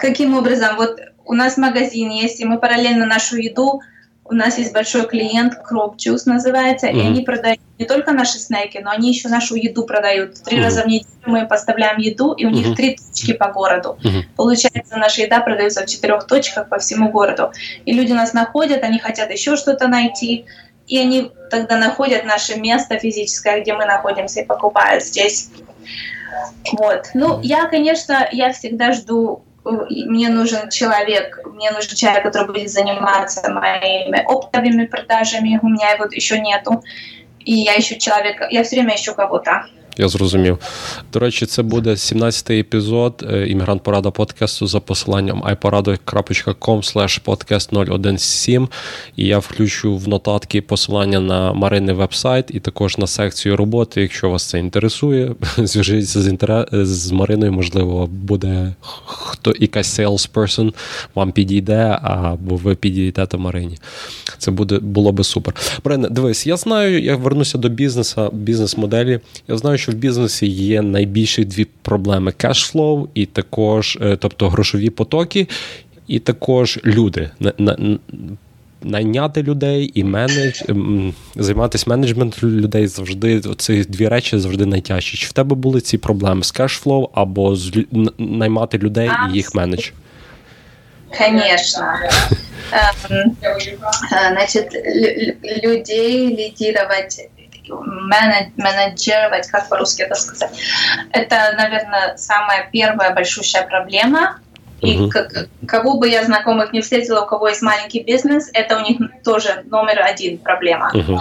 каким образом? Вот у нас магазин есть, и мы параллельно нашу еду – у нас есть большой клиент, Crop Juice называется, mm-hmm. и они продают не только наши снеки, но они еще нашу еду продают. Три mm-hmm. раза в неделю мы поставляем еду, и у них mm-hmm. три точки по городу. Mm-hmm. Получается, наша еда продается в четырех точках по всему городу. И люди нас находят, они хотят еще что-то найти, и они тогда находят наше место физическое, где мы находимся, и покупают здесь. Вот. Ну, я, конечно, я всегда жду мне нужен человек, мне нужен человек, который будет заниматься моими оптовыми продажами, у меня его еще нету, и я ищу человека, я все время ищу кого-то. Я зрозумів. До речі, це буде 17-й епізод е, іммігрант Порада подкасту за посиланням iporado.com podcast 017. І я включу в нотатки посилання на Марини вебсайт і також на секцію роботи. Якщо вас це інтересує, зв'яжіться з інтер... з Мариною, можливо, буде хто якась salesperson вам підійде, або ви підійдете Марині. Це буде було би супер. Марина, дивись, я знаю, я вернуся до бізнесу, бізнес-моделі. Я знаю, що що в бізнесі є найбільші дві проблеми: cash flow, і також, е, тобто грошові потоки, і також люди. Найняти людей і менедж займатися менеджментом людей завжди ці дві речі завжди найтяжчі. Чи в тебе були ці проблеми з cash flow або з наймати людей і їх менедж? Конечно. Значит, людей лидировать менеджировать, как по-русски это сказать. Это, наверное, самая первая большущая проблема. И угу. как, кого бы я знакомых не встретила, у кого есть маленький бизнес, это у них тоже номер один проблема. Угу.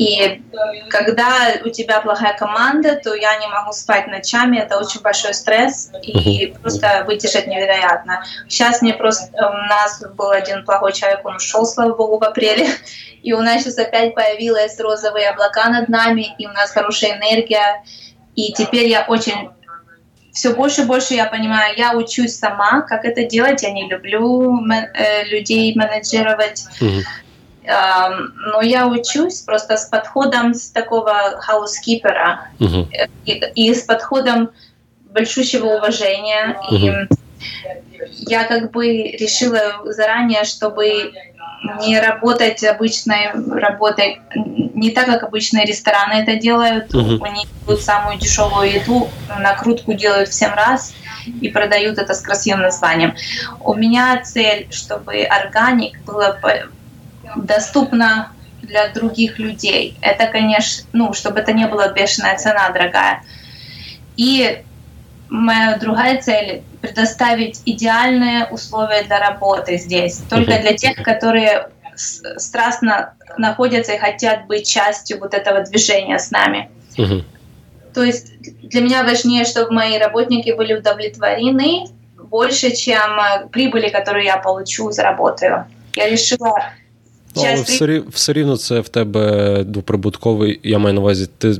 И когда у тебя плохая команда, то я не могу спать ночами, это очень большой стресс, и просто выдержать невероятно. Сейчас мне просто, у нас был один плохой человек, он ушел, слава богу, в апреле, и у нас сейчас опять появилась розовые облака над нами, и у нас хорошая энергия, и теперь я очень все больше и больше я понимаю, я учусь сама, как это делать. Я не люблю э, людей менеджировать. Mm-hmm. Но я учусь просто с подходом с такого хаускипера uh-huh. и, и с подходом большущего уважения. Uh-huh. И я как бы решила заранее, чтобы не работать обычной работой, не так, как обычные рестораны это делают. Uh-huh. У них самую дешевую еду, накрутку делают всем раз и продают это с красивым названием. У меня цель, чтобы органик было доступно для других людей. Это, конечно, ну, чтобы это не была бешеная цена дорогая. И моя другая цель – предоставить идеальные условия для работы здесь. Только для тех, которые страстно находятся и хотят быть частью вот этого движения с нами. То есть для меня важнее, чтобы мои работники были удовлетворены больше, чем прибыли, которые я получу, заработаю. Я решила Ну, але все, все рівно це в тебе прибутковий, я маю на увазі, ти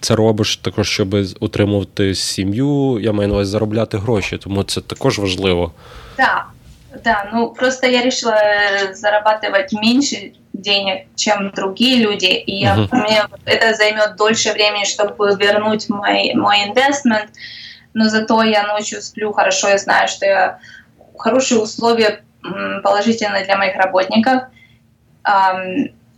це робиш також, щоб утримувати сім'ю, я маю на увазі заробляти гроші, тому це також важливо. Так, да, ну просто я решила зарабатывать меньше денег, чем другие люди, и я, uh-huh. мне это займет дольше времени, чтобы вернуть мой, мой инвестмент, но зато я ночью сплю хорошо, я знаю, что я хорошие условия положительные для моих работников,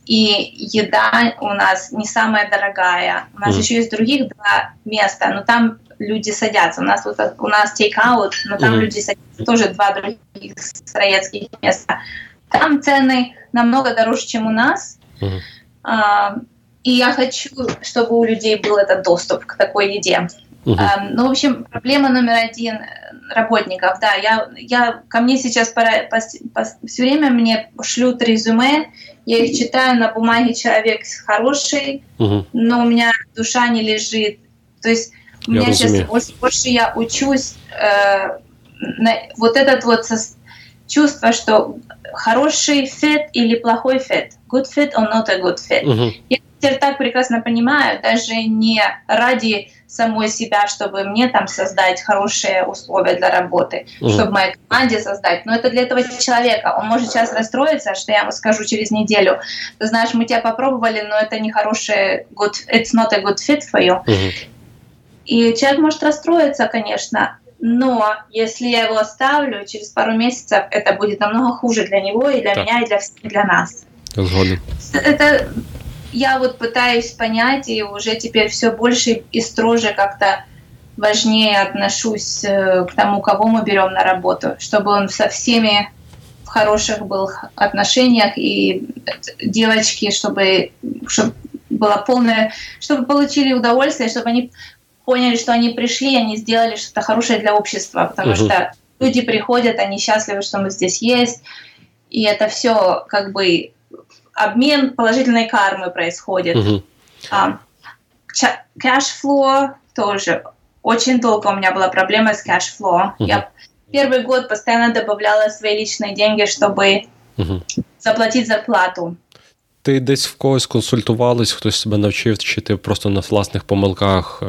и еда у нас не самая дорогая. У нас mm. еще есть других два места, но там люди садятся. У нас вот у нас тейкаут, но там mm. люди садятся тоже два других сыроедских места. Там цены намного дороже, чем у нас. Mm. И я хочу, чтобы у людей был этот доступ к такой еде. Uh-huh. Ну, в общем, проблема номер один работников, да, я, я ко мне сейчас пора, по, по, все время мне шлют резюме, я их читаю на бумаге, человек хороший, uh-huh. но у меня душа не лежит. То есть у я меня разумею. сейчас больше, больше я учусь э, на, вот этот вот со, чувство, что хороший fit или плохой fit, good fit or not a good fit. Uh-huh. Я теперь так прекрасно понимаю, даже не ради самой себя, чтобы мне там создать хорошие условия для работы, угу. чтобы моей команде создать. Но это для этого человека. Он может сейчас расстроиться, что я ему скажу через неделю. Ты знаешь, мы тебя попробовали, но это не хороший good, it's not a good fit for you. Угу. И человек может расстроиться, конечно, но если я его оставлю, через пару месяцев это будет намного хуже для него и для так. меня, и для, для нас. Згоден. Это я вот пытаюсь понять, и уже теперь все больше и строже как-то важнее отношусь э, к тому, кого мы берем на работу, чтобы он со всеми в хороших был отношениях, и девочки, чтобы, чтобы было полное, чтобы получили удовольствие, чтобы они поняли, что они пришли, они сделали что-то хорошее для общества, потому угу. что люди приходят, они счастливы, что мы здесь есть, и это все как бы обмен положительной кармы происходит. Угу. Cash flow тоже. Очень долго у меня была проблема с cash flow. Угу. Я первый год постоянно добавляла свои личные деньги, чтобы угу. заплатить зарплату. Ти десь в когось консультувалась, хтось тебе навчив, чи ти просто на власних помилках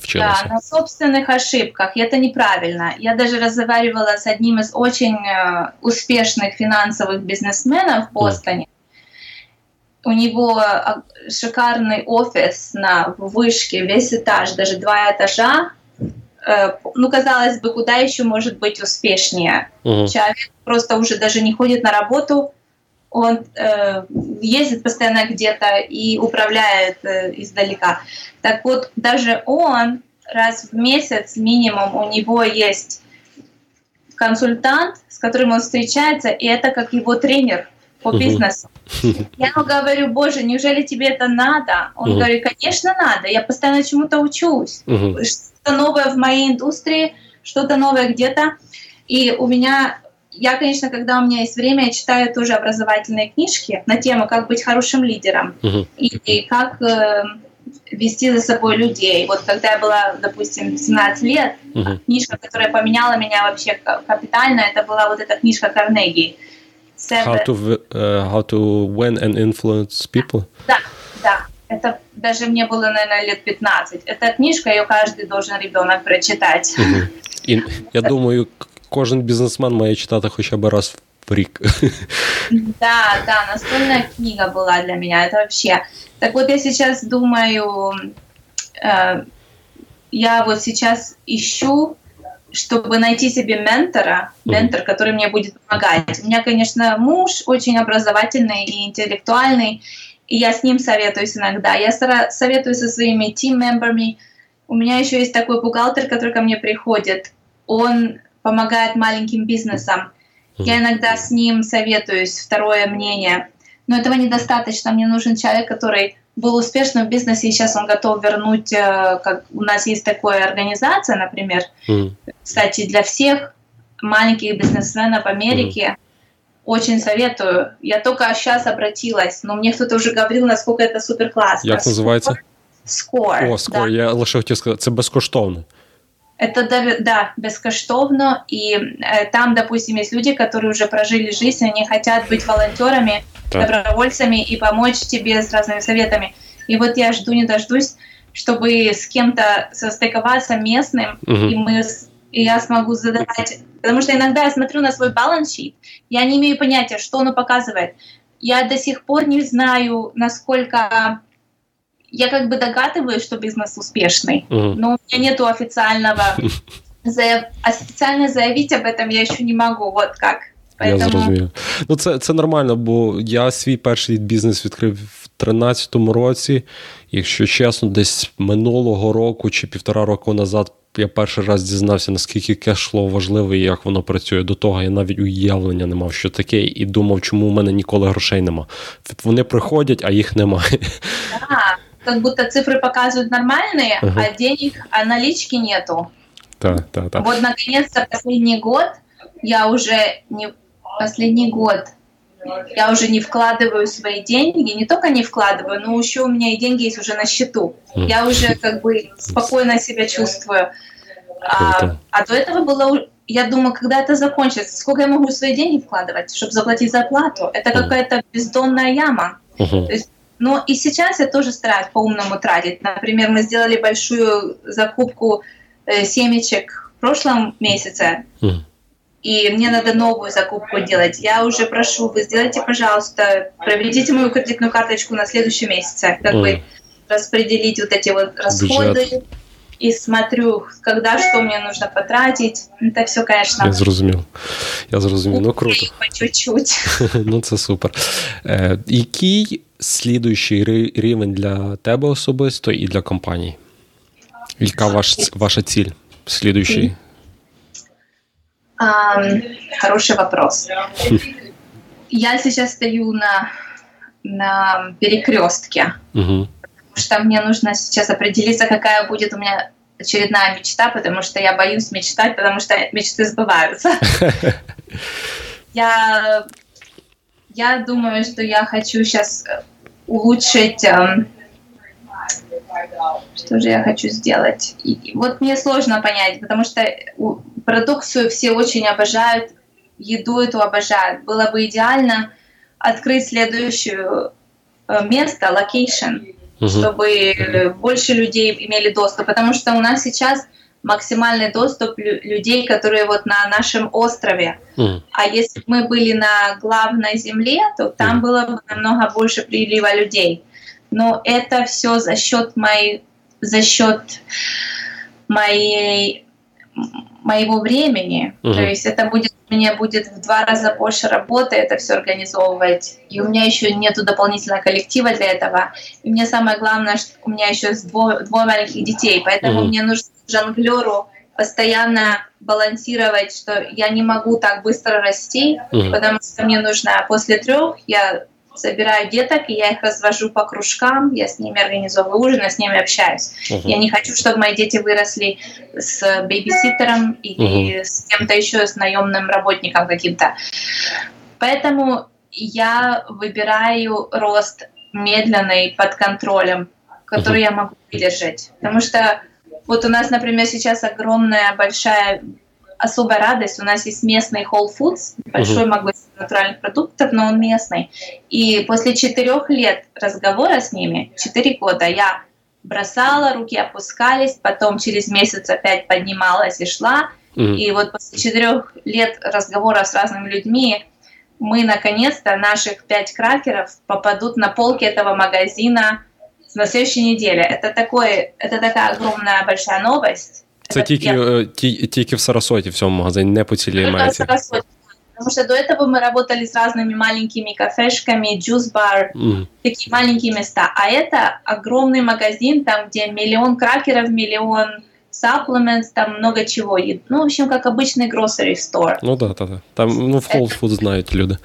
вчилася? Да, на собственных ошибках. И это неправильно. Я даже разговаривала с одним из очень успешных финансовых бизнесменов в Бостоне. У него шикарный офис на вышке, весь этаж, даже два этажа. Ну, казалось бы, куда еще может быть успешнее? Угу. Человек просто уже даже не ходит на работу, он э, ездит постоянно где-то и управляет э, издалека. Так вот, даже он раз в месяц минимум у него есть консультант, с которым он встречается, и это как его тренер по бизнесу. Я ему говорю, боже, неужели тебе это надо? Он говорит, конечно надо, я постоянно чему-то учусь. Что-то новое в моей индустрии, что-то новое где-то. И у меня я, конечно, когда у меня есть время, я читаю тоже образовательные книжки на тему, как быть хорошим лидером uh-huh. и, и как э, вести за собой людей. Вот когда я была, допустим, 17 лет, uh-huh. книжка, которая поменяла меня вообще капитально, это была вот эта книжка Карнеги. How to, uh, how to win and influence people? Да, да. Это даже мне было, наверное, лет 15. Эта книжка, ее каждый должен ребенок прочитать. Uh-huh. И, я думаю, кожен бізнесмен має читати хоча б раз в рік. Да, да, настольная книга была для меня, это вообще. Так вот я сейчас думаю, э, я вот сейчас ищу, чтобы найти себе ментора, ментор, который мне будет помогать. У меня, конечно, муж очень образовательный и интеллектуальный, и я с ним советуюсь иногда. Я советуюсь со своими тим-мемберами. У меня еще есть такой бухгалтер, который ко мне приходит. Он помогает маленьким бизнесам. Я иногда с ним советуюсь, второе мнение. Но этого недостаточно. Мне нужен человек, который был успешным в бизнесе, и сейчас он готов вернуть, э, как у нас есть такая организация, например, mm. Кстати, для всех маленьких бизнесменов Америки, mm. очень советую. Я только сейчас обратилась, но мне кто-то уже говорил, насколько это супер классно. Як називається? Score. О, Score. Да. Я лише хотів сказати, це безкоштовно. Это да, бескоштовно, и э, там, допустим, есть люди, которые уже прожили жизнь, они хотят быть волонтерами, да. добровольцами и помочь тебе с разными советами. И вот я жду, не дождусь, чтобы с кем-то состыковаться местным, угу. и мы и я смогу задавать. Потому что иногда я смотрю на свой баланс-щит, я не имею понятия, что оно показывает. Я до сих пор не знаю, насколько я как бы догадываюсь, что бизнес успешный, uh-huh. но у меня нету официального заяв... официально заявить об этом я еще не могу. Вот как. Поэтому... Я зрозумів. Ну, це це нормально, бо я свій перший бізнес відкрив в 2013 році. Якщо чесно, десь минулого року чи півтора року назад я перший раз дізнався, наскільки кешфлоу важливий і як воно працює. До того я навіть уявлення не мав, що таке, і думав, чому в мене ніколи грошей нема. Вони приходять, а їх немає. Так как будто цифры показывают нормальные, uh-huh. а денег, а налички нету. Да, да, да. Вот наконец-то последний год я уже не последний год я уже не вкладываю свои деньги, не только не вкладываю, но еще у меня и деньги есть уже на счету. Я уже как бы спокойно себя чувствую. А, а до этого было, я думаю, когда это закончится, сколько я могу свои деньги вкладывать, чтобы заплатить зарплату? Это какая-то бездонная яма. То есть но и сейчас я тоже стараюсь по-умному тратить. Например, мы сделали большую закупку э, семечек в прошлом месяце, mm и мне надо новую закупку делать. Я уже прошу, вы сделайте, пожалуйста, проведите мою кредитную карточку на следующий месяц, как mm. бы распределить вот эти вот расходы. Бюджет. и смотрю, когда что мне нужно потратить. Это все, конечно. Я зрозумів. Я зрозумів. Ну круто. По чуть-чуть. ну це супер. Е, Який слідуючий рівень для тебе особисто і для компанії? Яка ваш, ваша ціль? Слідуючий? Um, хороший вопрос. Я сейчас стою на, на перекрестке. Угу. Потому что мне нужно сейчас определиться, какая будет у меня очередная мечта, потому что я боюсь мечтать, потому что мечты сбываются. Я, я думаю, что я хочу сейчас улучшить... Что же я хочу сделать? И, вот мне сложно понять, потому что продукцию все очень обожают, еду эту обожают. Было бы идеально открыть следующее э, место, location, угу. чтобы больше людей имели доступ, потому что у нас сейчас максимальный доступ людей, которые вот на нашем острове. Mm. А если бы мы были на главной земле, то там mm. было бы намного больше прилива людей. Но это все за счет моей, за счет моей моего времени. Mm-hmm. То есть это будет мне будет в два раза больше работы это все организовывать. И у меня еще нету дополнительного коллектива для этого. И мне самое главное, что у меня еще двое, двое маленьких детей, поэтому mm-hmm. мне нужно жонглеру постоянно балансировать, что я не могу так быстро расти, mm-hmm. потому что мне нужно после трех я собираю деток, и я их развожу по кружкам, я с ними организовываю ужин, я с ними общаюсь. Uh-huh. Я не хочу, чтобы мои дети выросли с бейбиситером или uh-huh. с кем-то еще, с наемным работником каким-то. Поэтому я выбираю рост медленный под контролем, который uh-huh. я могу выдержать. Потому что вот у нас, например, сейчас огромная большая особая радость. У нас есть местный Whole Foods, большой uh-huh. магазин натуральных продуктов, но он местный. И после четырех лет разговора с ними, четыре года, я бросала, руки опускались, потом через месяц опять поднималась и шла. Uh-huh. И вот после четырех лет разговора с разными людьми мы наконец-то наших пять кракеров попадут на полки этого магазина на следующей неделе. Это, такой, это такая огромная большая новость. Це тільки я... ті, тільки в Сарасоті в цьому магазині, не по цілій Америці. Потому что до этого мы работали с разными маленькими кафешками, джус-бар, mm. такие маленькие места. А это огромный магазин, там, где миллион кракеров, миллион supplements, там много чего. Ну, в общем, как обычный grocery store. Ну да, да, да. Там, ну, в Whole Foods знают люди.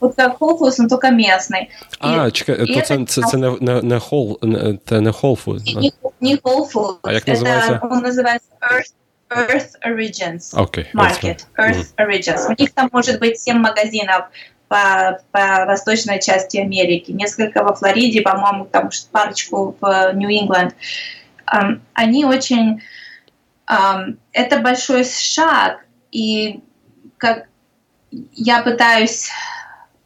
От как Whole Foods, но только местный. А, чекай, то це, це, це не, не, не, Whole, це не Whole Foods. Не, не Whole Foods. А як називається? Это, он называется Earth, Earth Origins okay, Market. Earth mm. Origins. У них там может быть 7 магазинов по, по восточной части Америки, несколько во Флориде, по-моему, там парочку в Нью-Ингланд. Um, они очень... Um, это большой шаг, и как я пытаюсь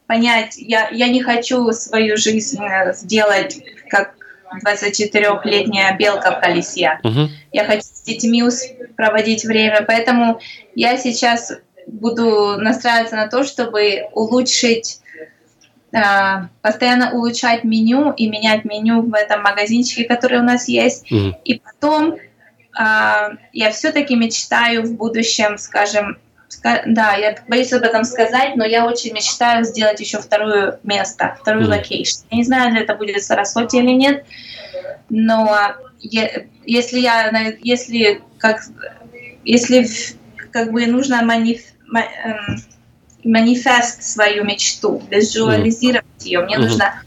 понять, я, я не хочу свою жизнь э, сделать как 24-летняя белка в колесе. Uh-huh. Я хочу с детьми проводить время, поэтому я сейчас буду настраиваться на то, чтобы улучшить э, постоянно улучшать меню и менять меню в этом магазинчике, который у нас есть. Mm-hmm. И потом э, я все-таки мечтаю в будущем, скажем, да, я боюсь об этом сказать, но я очень мечтаю сделать еще второе место, вторую location. Я не знаю, это будет Сарасота или нет, но если я, если как, если как бы нужно маниф, эм, манифест свою мечту, визуализировать ее, мне нужно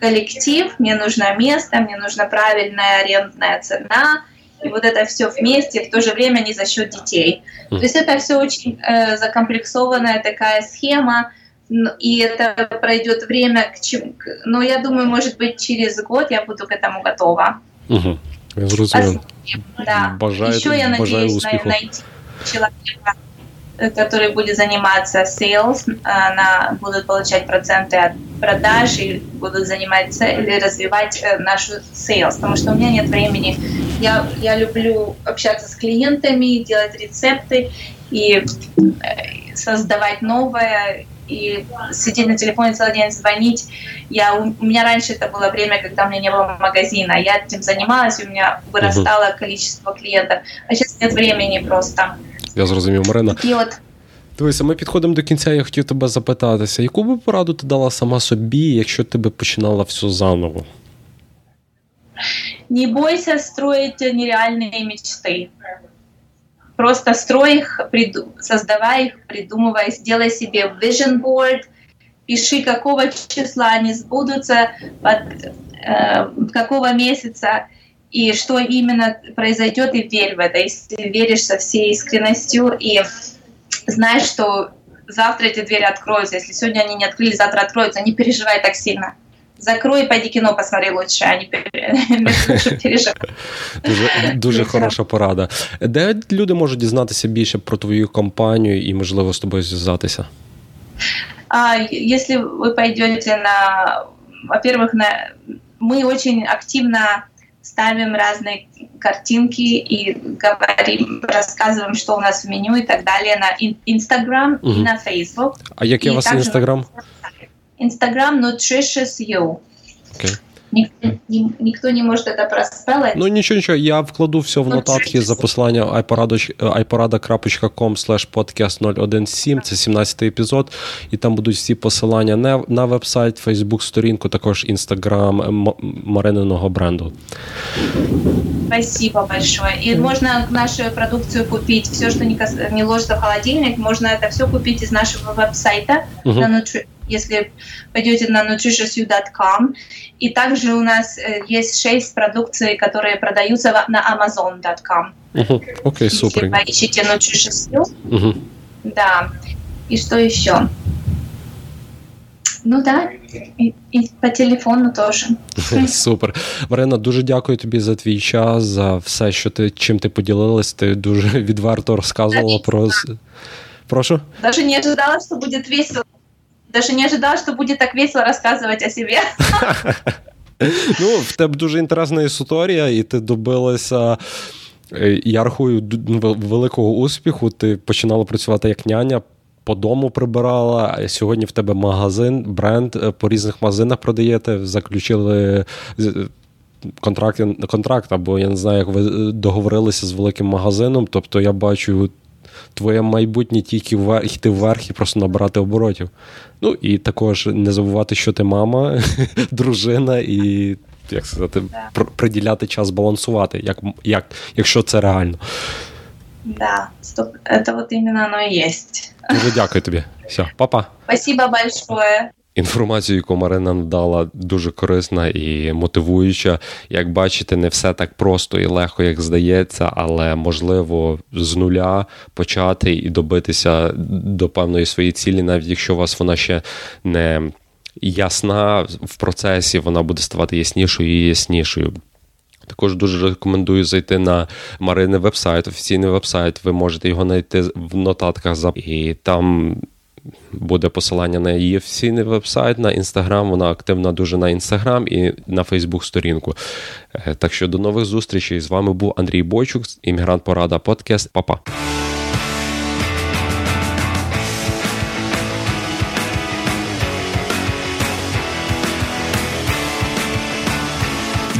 коллектив, мне нужно место, мне нужна правильная арендная цена, и вот это все вместе, в то же время не за счет детей. То есть это все очень э, закомплексованная такая схема, и это пройдет время, к чему, но я думаю, может быть, через год я буду к этому готова. Угу. Я зрозумів. Да. Бажаю, Еще я надеюсь успіху. найти человека, который будет заниматься sales, она будут получать проценты от продаж и будут заниматься или развивать э, нашу sales, потому что у меня нет времени. Я, я люблю общаться с клиентами, делать рецепты и э, создавать новое, и сидеть на телефоне целый день, звонить. Я, у меня раньше это было время, когда у меня не было магазина. Я этим занималась, у меня вырастало количество клиентов. А сейчас нет времени просто. Я зрозумів, Марина. І от Дивися, ми підходимо до кінця. Я хотів тебе запитатися, яку би пораду ти дала сама собі, якщо ти би починала все заново? Не бойся строить нереальные мечты. Просто строй их, создавай их, придумывай, сделай себе vision board, пиши, какого числа они сбудутся, под, э, какого месяца, и что именно произойдет, и верь в это. Если веришь со всей искренностью и знаешь, что завтра эти двери откроются. Если сегодня они не открылись, завтра откроются. Не переживай так сильно. Закрой і пойди кіно посмотри лучше, а не переживай. Дуже, дуже хороша порада. Де люди можуть дізнатися більше про твою компанію і, можливо, з тобою зв'язатися? А, если вы пойдете на... Во-первых, на... мы очень активно ставим разные картинки и говорим, рассказываем, что у нас в меню и так далее на Instagram угу. и на Facebook. А який у вас Instagram? Instagram Nutritious You. Okay. Никто, никто не может это проспелить. Ну нічого, нічого, я вкладу все в нотатки за посилання iporada.com slash podcast 017, це 17 епізод, і там будуть всі посилання на, на веб-сайт, Фейсбук-сторінку, також інстаграм Марининого бренду. Спасибо большое. И можно нашу продукцию купить, все, что не, не ложится в холодильник, можно это все купить из нашего веб-сайта uh-huh. на если пойдете на nutritiousU.com. И также у нас э, есть шесть продукций, которые продаются на Amazon.com. Угу. Окей, супер. Если поищите Nutritious Угу. Да. И что еще? Ну да, і, і по телефону теж. Супер. Марина, дуже дякую тобі за твій час, за все, що ти чим ти поділилась. Ти дуже відверто розказувала про. Прошу? Даже не ожидала, що буде весело. Даже не ожидала, что будет так весело рассказывать о себе. Ну, в тебе дуже інтересна історія, і ти добилася. Е, я рахую великого успіху. Ти починала працювати як няня, по дому прибирала. Сьогодні в тебе магазин, бренд е, по різних магазинах продаєте, заключили контракт, контракт, або я не знаю, як ви договорилися з великим магазином. Тобто я бачу твоє майбутнє тільки в, йти вверх і просто набирати оборотів. Ну і також не забувати, що ти мама, дружина, і як сказати, пр- приділяти час балансувати, як, як, якщо це реально. Да, это вот именно оно и есть. Дуже дякую тобі. Все, па-па. Спасибо большое. Інформацію, яку Марина надала, дуже корисна і мотивуюча. Як бачите, не все так просто і легко, як здається, але можливо з нуля почати і добитися до певної своєї цілі, навіть якщо у вас вона ще не ясна в процесі, вона буде ставати яснішою і яснішою. Також дуже рекомендую зайти на Марини вебсайт, офіційний вебсайт. Ви можете його знайти в нотатках і там буде посилання на її офіційний вебсайт, на інстаграм. Вона активна дуже на інстаграм і на Фейсбук-сторінку. Е, так що до нових зустрічей. З вами був Андрій Бойчук, іммігрант Порада Подкаст. Па-па.